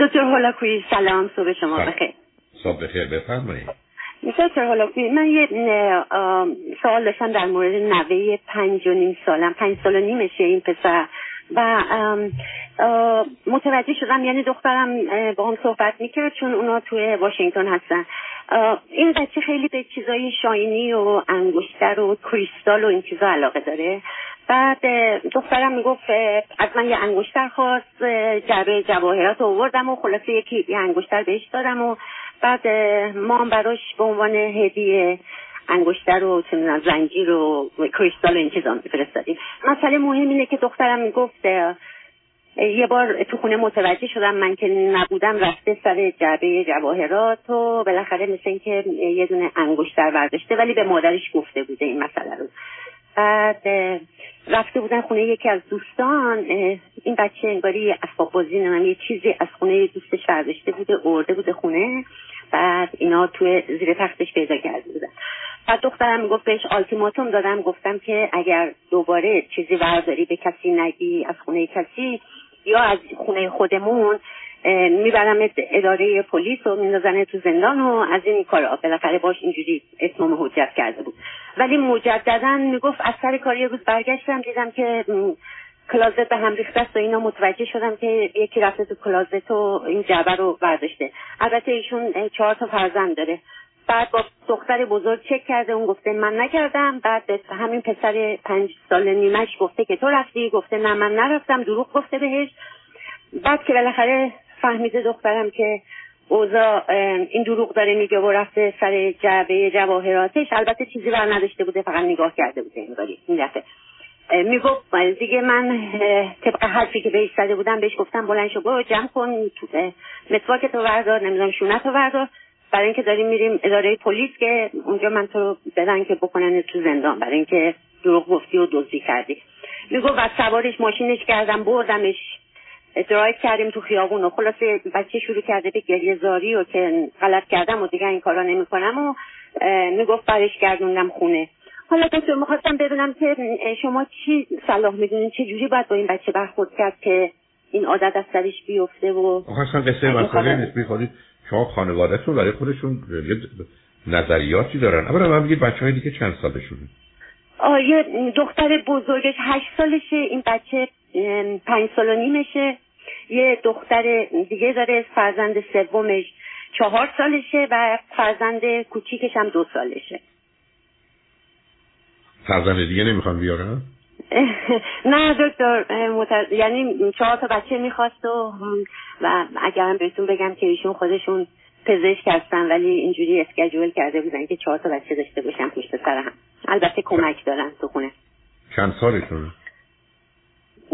دکتر هولاکوی سلام صبح شما بخیر. صبح بخیر بفرمایید. دکتر هولاکوی من یه سوال داشتم در مورد نوه پنج و نیم سالم. پنج سال و نیمشه این پسر. و متوجه شدم یعنی دخترم با هم صحبت می‌کرد چون اونا توی واشنگتن هستن. این بچه خیلی به چیزای شاینی و انگشتر و کریستال و این چیزا علاقه داره. بعد دخترم می‌گفت از من یه انگشتر خواست جعبه جواهرات آوردم و خلاصه یکی یه انگشتر بهش دادم و بعد ما هم براش به عنوان هدیه انگشتر و زنجیر و کریستال این چیزا فرستادیم مسئله مهم اینه که دخترم می‌گفت یه بار تو خونه متوجه شدم من که نبودم رفته سر جعبه جواهرات و بالاخره مثل اینکه یه دونه انگشتر برداشته ولی به مادرش گفته بوده این مسئله رو. بعد رفته بودن خونه یکی از دوستان این بچه انگاری اسباب بازی یه چیزی از خونه دوستش برداشته بوده ارده بوده خونه بعد اینا توی زیر تختش پیدا کرده بودن. بعد دخترم می‌گفت بهش آلتیماتوم دادم گفتم که اگر دوباره چیزی ورداری به کسی نگی از خونه کسی یا از خونه خودمون می‌برم اداره پلیس و میندازن تو زندان و از این کارا. بالاخره باش اینجوری اسمم حجت کرده بود. ولی مجددا می‌گفت از سر کار روز برگشتم دیدم که کلازت به هم ریخته است و اینا متوجه شدم که یکی رفته تو کلازت و این جعبه رو برداشته. البته ایشون چهار تا فرزند داره. بعد با دختر بزرگ چک کرده اون گفته من نکردم. بعد همین پسر پنج سال نیمش گفته که تو رفتی؟ گفته نه من نرفتم. دروغ گفته بهش. بعد که بالاخره فهمیده دخترم که اوزا این دروغ داره میگه و رفته سر جعبه جواهراتش. البته چیزی بر نداشته بوده فقط نگاه کرده بوده انگاری این دفعه. می‌گفت دیگه من طبق حرفی که بهش زده بودم بهش گفتم بلند شو برو جمع کن مسواک تو بردار نمی‌دونم شونت رو بردار. برای اینکه داریم میریم اداره پلیس که اونجا من تو بدن که بکنن تو زندان برای اینکه دروغ گفتی و دزدی کردی. می‌گفت بعد سوارش ماشینش کردم بردمش درایو کردیم تو خیابون و خلاصه بچه شروع کرده به گریه زاری و که غلط کردم و دیگه این کارا نمی‌کنم و می‌گفت برش گردوندم خونه. حالا دکتر می‌خواستم بدونم که شما چی صلاح می‌دونین؟ چه جوری باید با این بچه برخورد کرد که این عادت از سرش بیفته و اصلا قصه مسئله نیست. میخوادید شما خانوادهتون برای خودشون نظریاتی دارن. اولا من بگید بچه های دیگه چند سالشونه؟ آیه دختر بزرگش هشت سالشه. این بچه پنج سال و نیمشه. یه دختر دیگه داره فرزند سومش چهار سالشه و فرزند کوچیکش هم دو سالشه. فرزند دیگه نمی‌خوان بیارن؟ نه دکتر یعنی چهار تا بچه می‌خواست و و اگرم بهتون بگم که ایشون خودشون پزشک هستن ولی اینجوری اسکجول کرده بودن که چهار تا بچه داشته باشن پشت سر هم. البته کمک دارن تو خونه. چند سالشون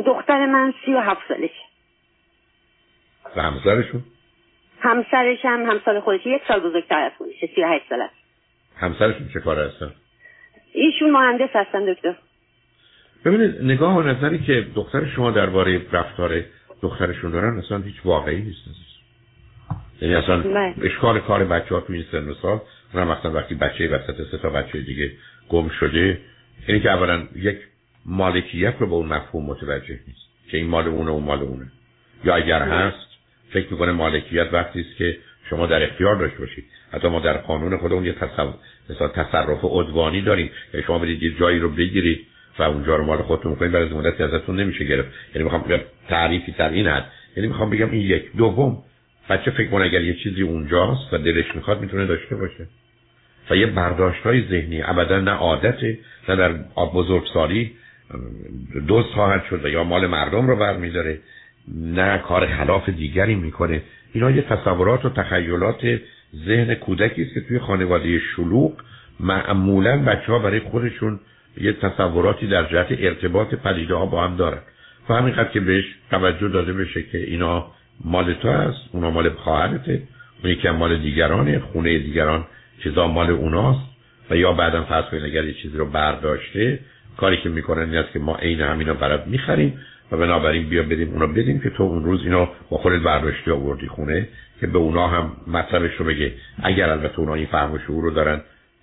دختر من سی و هفت سالش و همسرشون؟ همسرش هم همسال خودش یک سال بزرگتر از خودشه سی و هشت سال است. همسرشون چه کار هستن؟ ایشون مهندس هستن دکتر. ببینید نگاه و نظری که دختر شما درباره رفتار دخترشون دارن اصلا هیچ واقعی نیست یعنی اصلا بله. اشکال کار بچه ها تو این سن و سال اونم اصلا وقتی بچه وسط سه تا بچه دیگه گم شده یعنی که اولا یک مالکیت رو به اون مفهوم متوجه نیست که این مال اونه و مال اونه. یا اگر. هست فکر می‌کنه مالکیت وقتی است که شما در اختیار داشته باشید. حتی ما در قانون خودمون یه مثلا تصرف عدوانی داریم. که شما برید یه جایی رو بگیرید و اونجا رو مال خودتون کنید از مدتی ازتون نمیشه گرفت. یعنی می‌خوام بگم تعریفی تر این هست یعنی می‌خوام بگم این یک. دوم بچه فکر کنه اگر یه چیزی اونجاست و دلش می‌خواد می‌تونه داشته باشه. و یه برداشت های ذهنی. ابدا نه عادته نه در بزرگسالی دوست خواهد شد یا مال مردم رو برمیداره. نه کار خلاف دیگری می‌کنه. اینا یه تصورات و تخیلات ذهن کودکی است که توی خانواده شلوغ معمولا بچه ها برای خودشون یه تصوراتی در جهت ارتباط پدیده ها با هم دارن. و همینقدر که بهش توجه داده بشه که اینا مال تو هست اونا مال خواهرته اون یکی مال دیگرانه خونه دیگران چیزا مال اوناست. و یا بعدا فرض کنید اگر یه چیزی رو برداشته کاری که می‌کنن این است که ما عین همینا برات می‌خریم و بنابراین بیا بدیم اونا بدیم که تو اون روز اینو با خودت برداشتی آوردی خونه که به اونا هم مطلبش رو بگه. اگر البته اونا این فهم و شعور رو دارن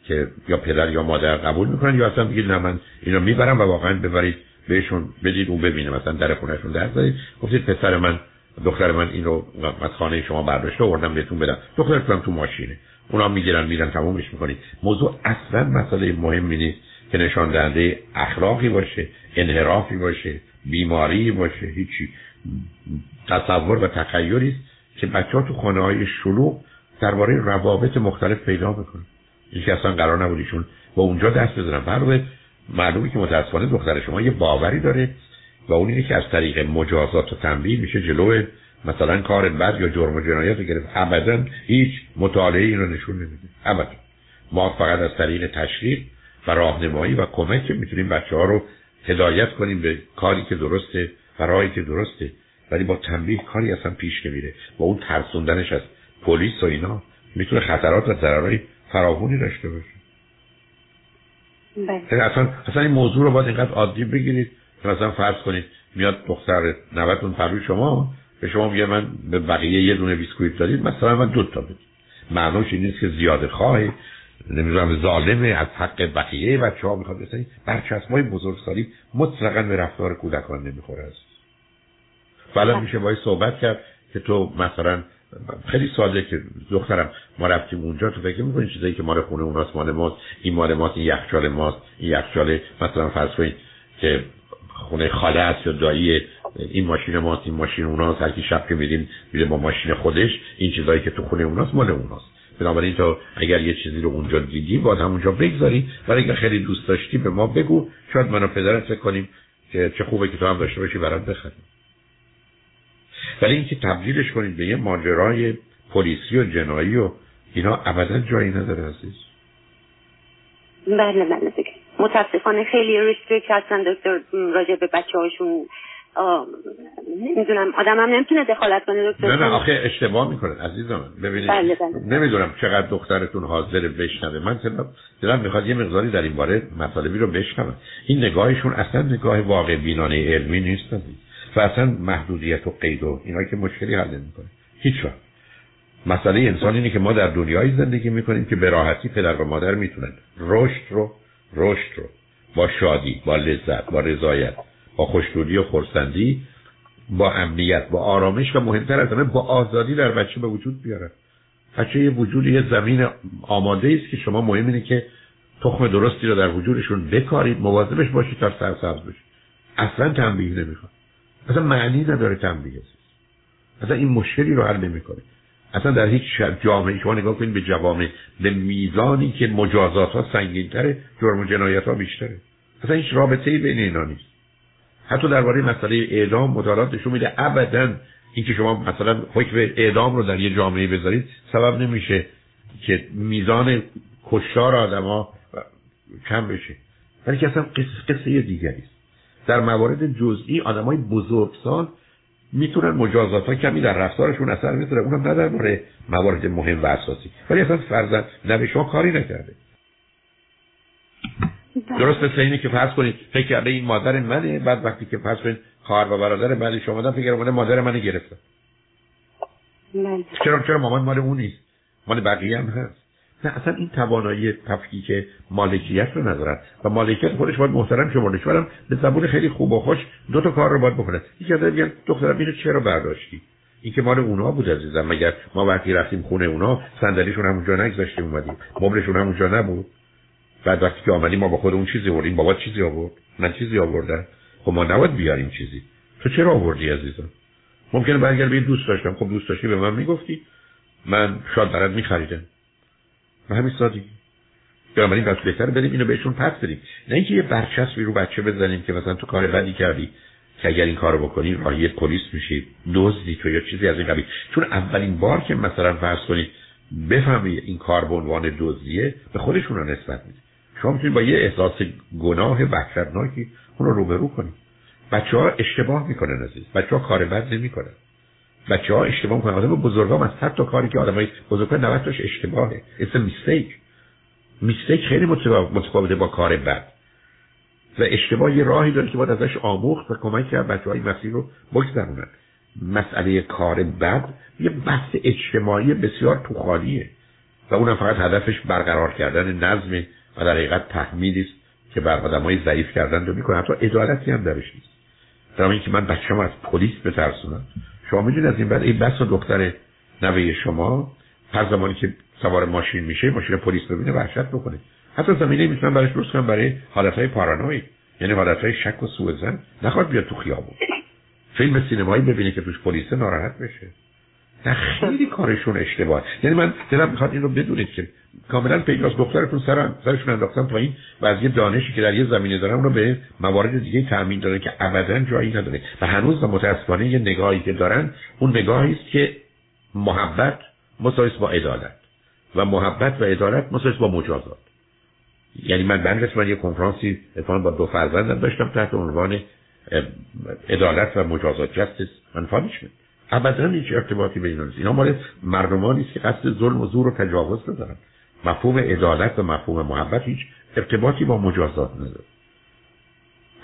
که یا پدر یا مادر قبول می‌کنن یا اصلا بگید نه من اینو می‌برم و واقعا ببرید بهشون بدید اون ببینه مثلا در خونهشون در زدید گفتید پسر من دختر من این رو از خانه شما برداشته آوردم بهتون بدم. دخترتونم تو ماشینه. اونا می‌گیرن میرن تمومش می‌کنید. موضوع اصلا مسئله مهمی نیست. که نشان دهنده اخلاقی باشه انحرافی باشه بیماری باشه هیچی. تصور و تخیلی است که بچه ها تو خانه های شلوغ درباره روابط مختلف پیدا می‌کنن این که اصلا قرار نبودیشون با اونجا دست بزنن. برای معلومه که متاسفانه دختر شما یه باوری داره و اون اینه که از طریق مجازات و تنبیه میشه جلو مثلا کار بد یا جرم و جنایت گرفت. ابدا هیچ مطالعه این رو نشون نمیده. ابدا. ما فقط از طریق تشریف و راهنمایی و کمک می‌تونیم بچه ها رو هدایت کنیم به کاری که درسته و که درسته. ولی با تنبیه کاری اصلا پیش نمیره. با اون ترسوندنش از پلیس و اینا می‌تونه خطرات و ضررهای فراوانی داشته باشه. بله. یعنی اصلا اصلا این موضوع رو باید اینقدر عادی بگیرید. مثلا فرض کنید میاد دختر نوتون پروی شما به شما میگه من به بقیه یه دونه بیسکویت دادید مثلا من دو تا بدید. معنوش این نیست که زیاده خواهی. نمی‌دونم ظالمه از حق بقیه بچه ها می‌خواد بسنی برچسب بزرگسالی مطلقا به رفتار کودکان نمی‌خوره است بله, بله میشه باید صحبت کرد که تو مثلا خیلی ساده که دخترم ما رفتیم اونجا تو فکر می‌کنین چیزایی که مال خونه اوناست مال ماست این مال ماست این یخچال ماست این یخچال مثلا فرض کنید که خونه خاله است یا دایی این ماشین ماست این ماشین اوناست هر کی شب که میریم میره با ماشین خودش این چیزایی که تو خونه اوناست مال اوناست. بنابراین تو اگر یه چیزی رو اونجا دیدی باید همونجا بگذاری. ولی اگر خیلی دوست داشتی به ما بگو. شاید منو پدرت فکر کنیم که چه خوبه که تو هم داشته باشی برات بخریم. ولی اینکه تبدیلش کنید به یه ماجرای پلیسی و جنایی و اینا ابدا جایی نداره عزیز. بله بله متاسفانه خیلی ریستریکت هستن. دکتر راجع به بچه نمی‌دونم. آدم هم نمی‌تونه دخالت کنه دکتر نه نه آخه اشتباه می‌کنه عزیزم. ببینید بله بله. نمی‌دونم چقدر دخترتون حاضر بشنوه. من دلم می‌خواد یه مقداری در این باره مطالبی رو بشنوم. این نگاهشون اصلا نگاه واقع بینانه علمی نیست و اصلا محدودیت و قید و اینا که مشکلی حل نمی‌کنه. هیچ وقت. مسئله انسان اینه که ما در دنیایی زندگی می‌کنیم که به راحتی پدر و مادر می‌تونن. رشد رو رشد رو. با شادی با لذت با رضایت. با خوشنودی و خورسندی با امنیت با آرامش و مهمتر از همه با آزادی در بچه به وجود بیارن. بچه یه وجود یه زمین آماده است که شما مهم اینه که تخم درستی رو در وجودشون بکارید مواظبش باشید تا سرسبز بشه. اصلا تنبیه نمی‌خواد. اصلا معنی نداره تنبیه. اصلا این مشکلی رو حل نمی‌کنه. اصلا در هیچ جامعه شما نگاه کنید به جوامع به میزانی که مجازات ها سنگین تره جرم و جنایت ها بیشتره. اصلا هیچ رابطه ای بین اینا نیست. حتی درباره مسئله اعدام مطالعات نشون میده ابدا اینکه شما مثلا حکم اعدام رو در یه جامعه بذارید سبب نمیشه که میزان کشتار آدما کم بشه. ولی که اصلا قصه, قصه دیگری است. در موارد جزئی آدمای بزرگسال می‌تونن مجازات ها کمی در رفتارشون اثر می‌ذاره اونم نه در مورد موارد مهم و اساسی. ولی اصلا فرزند نه شما کاری نکرده. درست مثل اینه که فرض کنید فکر کرده این مادر منه بعد وقتی که فرض کنید خواهر و برادر بعدی شما دادن فکر کنید مادر منو گرفتن بله. چرا چرا مامان مال اون نیست؟ مال بقیه هم هست. نه اصلا این توانایی تفکیک مالکیت رو ندارن. و مالکیت خودش باید محترم شمارده شورم به زبون خیلی خوب و خوش دو تا کار رو باید بکنه. یکی از میگن دخترم اینو چرا برداشتی. این که مال اونا بود عزیزم. مگر ما وقتی رفتیم خونه اونا صندلیشون همونجا نگذاشتیم اومدیم. مبلشون همونجا نبود. بعد وقتی که آمدیم ما با خود اون چیزی آوردیم. بابا چیزی آورد؟ من چیزی آوردم؟ خب ما نباید بیاریم چیزی. تو چرا آوردی عزیزم؟ ممکنه برگرد به دوست داشتم. خب دوست داشتی به من می‌گفتی. من شاید برات میخریدم. و همین سادگی. بنابراین پس بهتر بریم اینو بهشون پس بدیم. نه اینکه یه برچسبی رو بچه بزنیم که مثلا تو کار بدی کردی که اگر این کارو بکنی راهی پلیس میشی دزدی تو یا چیزی از این قبیل. چون اولین بار که مثلا فرض کنید بفهمی این کار به عنوان دزدیه به خودشون رو نسبت میده. شما می‌تونید با یه احساس گناه وحشتناکی اون رو روبرو کنید. بچه ها اشتباه می‌کنن عزیز. بچه ها کار بد نمی‌کنن. بچه ها اشتباه می‌کنن. آدم بزرگام از تا کاری که آدمای بزرگ 90 تاش اشتباهه. A mistake. Mistake خیلی متفاوته با کار بد و اشتباه یه راهی داره که باید ازش آموخت و کمک کرد بچه های مسیر رو بگذرونن. مسئله کار بد یه بحث اجتماعی بسیار تو خالیه. و اونم فقط هدفش برقرار کردن نظم و در حقیقت تحمیلی است که بر های ضعیف کردن رو می‌کنه. حتی ادالتی هم درش نیست. در اینکه من بچه‌م از پلیس بترسونم. شما می‌دونید از این بعد این بس و دختر نوه شما هر زمانی که سوار ماشین میشه ماشین پلیس ببینه وحشت بکنه حتی زمینه می‌تونن براش درست کنن برای حالتهای پارانوی یعنی حالتهای شک و سوء زن نخواد بیاد تو خیابون. فیلم سینمایی ببینه که توش پلیس ناراحت بشه. نه خیلی کارشون اشتباه. یعنی من دلم می‌خواد این رو بدونید که کاملا پیداست دخترتون سر سرشون انداختن پایین و از یه دانشی که در یه زمینه دارن رو به موارد دیگه تامین داره که ابدا جایی نداره. و هنوز متاسفانه یه نگاهی که دارن اون نگاهی است که محبت مساوی با عدالت. و محبت و عدالت مساوی با مجازات. یعنی من من یه کنفرانسی اتفاقا با دو فرزندم داشتم تحت عنوان عدالت و مجازات جستس. من پانیشمنت ابدا هیچ ارتباطی بین نیست اینا مال مردمانی است که قصد ظلم و زور و تجاوز ندارن مفهوم عدالت و مفهوم محبت هیچ ارتباطی با مجازات نداره.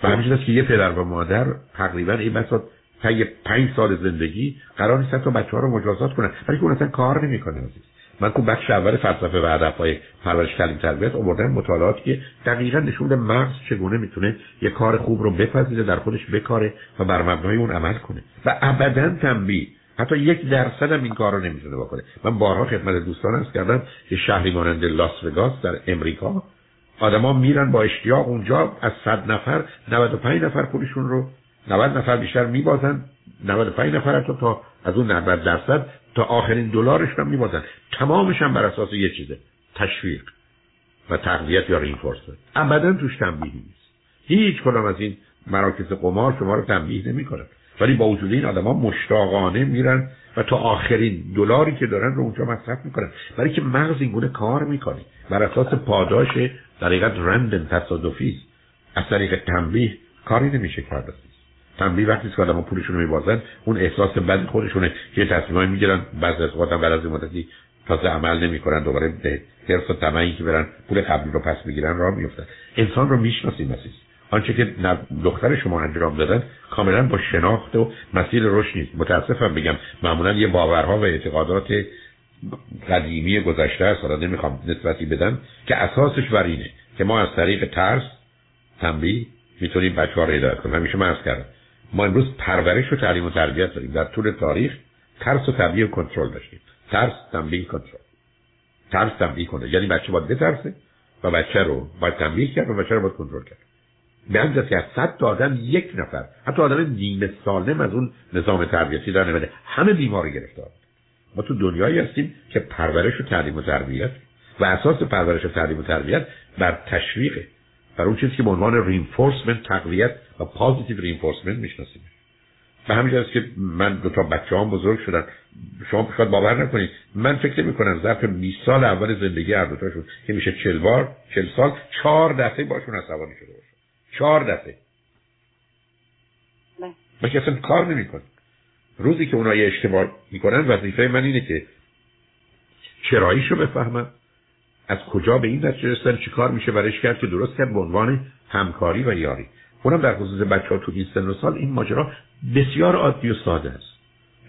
و همین است که یه پدر و مادر تقریبا این بساط طی پنج سال زندگی قرار نیست تا بچه ها رو مجازات کنن. ولی که اون اصلا کار نمی‌کنه عزیز. من تو بخش اول فلسفه و هدفهای پرورش تعلیم تربیت آوردن مطالعاتی که دقیقا نشون ده مغز چگونه می‌تونه یه کار خوب رو بپذیره در خودش بکاره و بر مبنای اون عمل کنه. و ابدا تنبیه. حتی یک درصد هم این کار رو نمی‌تونه بکنه. من بارها خدمت دوستان هست کردم که شهری مانند لاس وگاس در امریکا آدما میرن با اشتیاق اونجا از صد نفر 95 نفر پولشون رو 90 نفر بیشتر میبازن 95 نفر حتی تا از اون 90 درصد تا آخرین دلارش هم میبازن. تمامش هم بر اساس یه چیزه. تشویق و تقویت یا رینفورسمنت ابدا توش تنبیهی نیست. هیچ کدام از این مراکز قمار شما رو تنبیه نمی‌کنن. ولی با وجود این آدما مشتاقانه میرن و تا آخرین دلاری که دارن رو اونجا مصرف می‌کنن. برای که مغز این گونه کار می‌کنه. بر اساس پاداش در حقیقت رندن تصادفی از طریق تنبیه کاری نمیشه کرد. تنبیه وقتی که آدم پولشون رو میبازن اون احساس بد خودشونه که تصمیمای می‌گیرن بعضی از اوقات بعد از مدتی تازه عمل نمی‌کنن دوباره به حرص و طمعی که برن پول قبلی رو پس بگیرن راه میفتن انسان رو می‌شناسیم عزیز. آنچه که دختر شما انجام دادن کاملا با شناخت و مسیر رشد نیست. متاسفم بگم معمولا یه باورها و اعتقادات قدیمی گذشته است. حالا نمی‌خوام نسبتی بدم که اساسش بر اینه که ما از طریق ترس تنبیه می‌تونیم بچه ها رو هدایت کنیم. همیشه من کردم. ما امروز پرورش و تعلیم و تربیت داریم. در طول تاریخ ترس و تنبیه کنترل داشتیم. ترس تنبیه کنترل. ترس تنبیه کنه یعنی بچه باید بترسه و بچه رو باید تنبیه کرد و بچه رو باید کنترل کرد. به همجاز که از صد تا آدم یک نفر حتی آدم نیمه سالم از اون نظام تربیتی در نمیاد همه بیمار گرفتار. ما تو دنیایی هستیم که پرورش و تعلیم و تربیت و اساس پرورش و تعلیم و تربیت بر تشویقه بر اون چیزی که به عنوان reinforcement تقویت و positive reinforcement می‌شناسیم. به همین است که من دو تا بچه هم بزرگ شدن. شما شاید باور نکنید. من فکر نمی کنم ظرف 20 سال اول زندگی هر دوتاشون که میشه 40 بار 40 سال چهار دفعه باشون عصبانی شده باشه. چهار دفعه. من که اصلا کار نمی‌کنه. روزی که اونها یه اشتباه می‌کنن وظیفه من اینه که چراییشو بفهمم از کجا به این نتیجه رسیدن؟ چی کار میشه برش کرد که درست کرد به عنوان همکاری و یاری؟ اونم در خصوص بچه ها تو این سن و سال این ماجرا بسیار عادی و ساده است.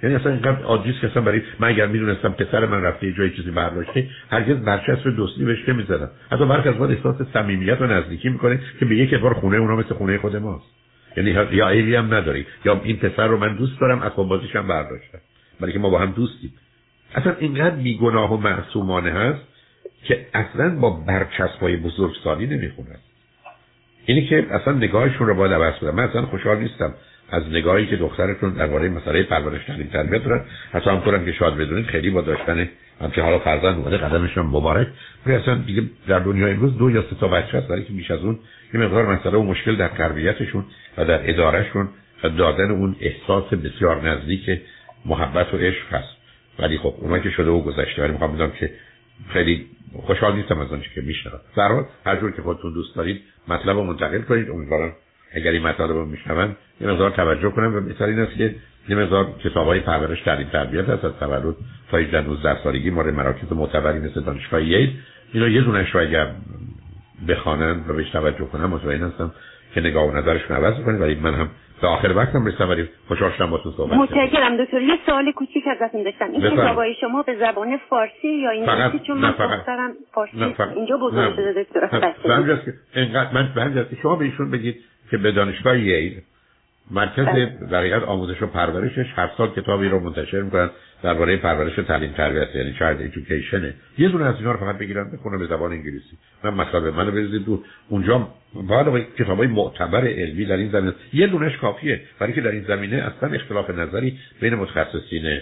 یعنی اصلا اینقدر عادی است که اصلا برای من اگر می‌دونستم پسر من رفته یه جای چیزی برداشته هرگز برچسب دوستی بهش نمی‌زدم. حتی برخی از وقت احساس صمیمیت و نزدیکی می‌کنه که به یک بار خونه اونا مثل خونه خود ماست. یعنی یا ایلی هم نداری یا این پسر رو من دوست دارم اکوان بازیش هم برداشتم. برای که ما با هم دوستیم. اصلا اینقدر بیگناه و معصومانه هست که اصلا با برچسبای بزرگسالی نمی‌خونن اینی که اصلا نگاهشون رو باید عوض کنم من اصلا خوشحال نیستم از نگاهی که دخترتون درباره مسئله پرورش تعلیم تربیت دارن حتی هم کنم که شاید بدونید خیلی با داشتن همچه حالا فرزند اومده قدمشون مبارک. ولی اصلا دیگه در دنیا امروز دو یا سه تا بچه هست برای که بیش از اون یه مقدار مسئله و مشکل در تربیتشون و در ادارهشون و دادن اون احساس بسیار نزدیک محبت و عشق هست. ولی خب اونها که شده و گذشته ولی می‌خوام که خیلی خوشحال نیستم از آنچه که میشنوم. در هر جور که خودتون دوست دارید مطلب رو منتقل کنید. امیدوارم اگر این مطالب رو میشنون یه مقدار توجه کنم. و مثال این است که یه مقدار کتاب های پرورش تعلیم تربیت هست از تولد تا 18 19 سالگی مورد مراکز معتبری مثل دانشگاه ییل. اینا یه دونش رو اگر بخوانن و بهش توجه کنم مطمئن هستم که نگاه و نظرشون عوض کنید ولی من هم به آخر وقتم رسیدم ولی خوشحال شدم با تو صحبت متشکرم دکتر. یه سوال کوچیک ازتون داشتم. این کتابای شما به زبان فارسی یا انگلیسی چون من دخترم فارسی. اینجا بزرگ شده دکتر. من به همجاست که شما به ایشون بگید که به دانشگاه ییل مرکز در آموزش و پرورشش هر سال کتابی رو منتشر می‌کنن درباره پرورش و تعلیم تربیت یعنی چایلد ایژوکیشن یه دونه از اینا رو فقط بگیرن بخونم به زبان انگلیسی. من مثلا منو بریزید دور. اونجا باید کتابای معتبر علمی در این زمینه. یه دونش کافیه. برای که در این زمینه اصلا اختلاف نظری بین متخصصین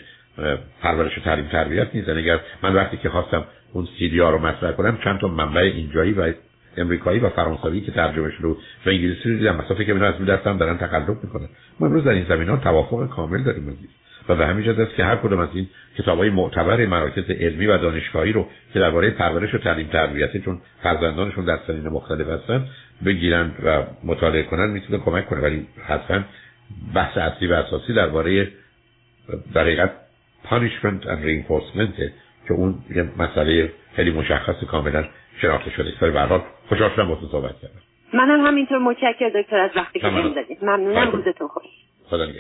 پرورش و تعلیم تربیت نیست. یعنی اگر من وقتی که خواستم اون سیدیا رو مطرح کنم چند تا منبع اینجایی و امریکایی و فرانسوی که ترجمه شده و انگلیسی رو دیدم. مسافه که اینا از دستم دارن تقلب می‌کنن. ما امروز در این زمین ها توافق کامل داریم عزیز. و به همین جهت است که هر کدوم از این کتاب های معتبر مراکز علمی و دانشگاهی رو که درباره پرورش و تعلیم تربیت چون فرزندانشون در سنین مختلف هستن بگیرن و مطالعه کنن می‌تونه کمک کنه. ولی حتما بحث اصلی و اساسی درباره در حقیقت punishment and reinforcement که اون یه مسئله خیلی مشخص کاملا شناخته شده است به حال خوشحال شدم با تو صحبت کردم. منم همینطور متشکرم دکتر از وقتی که دادید. ممنونم روزتون خوش. خدا نگهدار.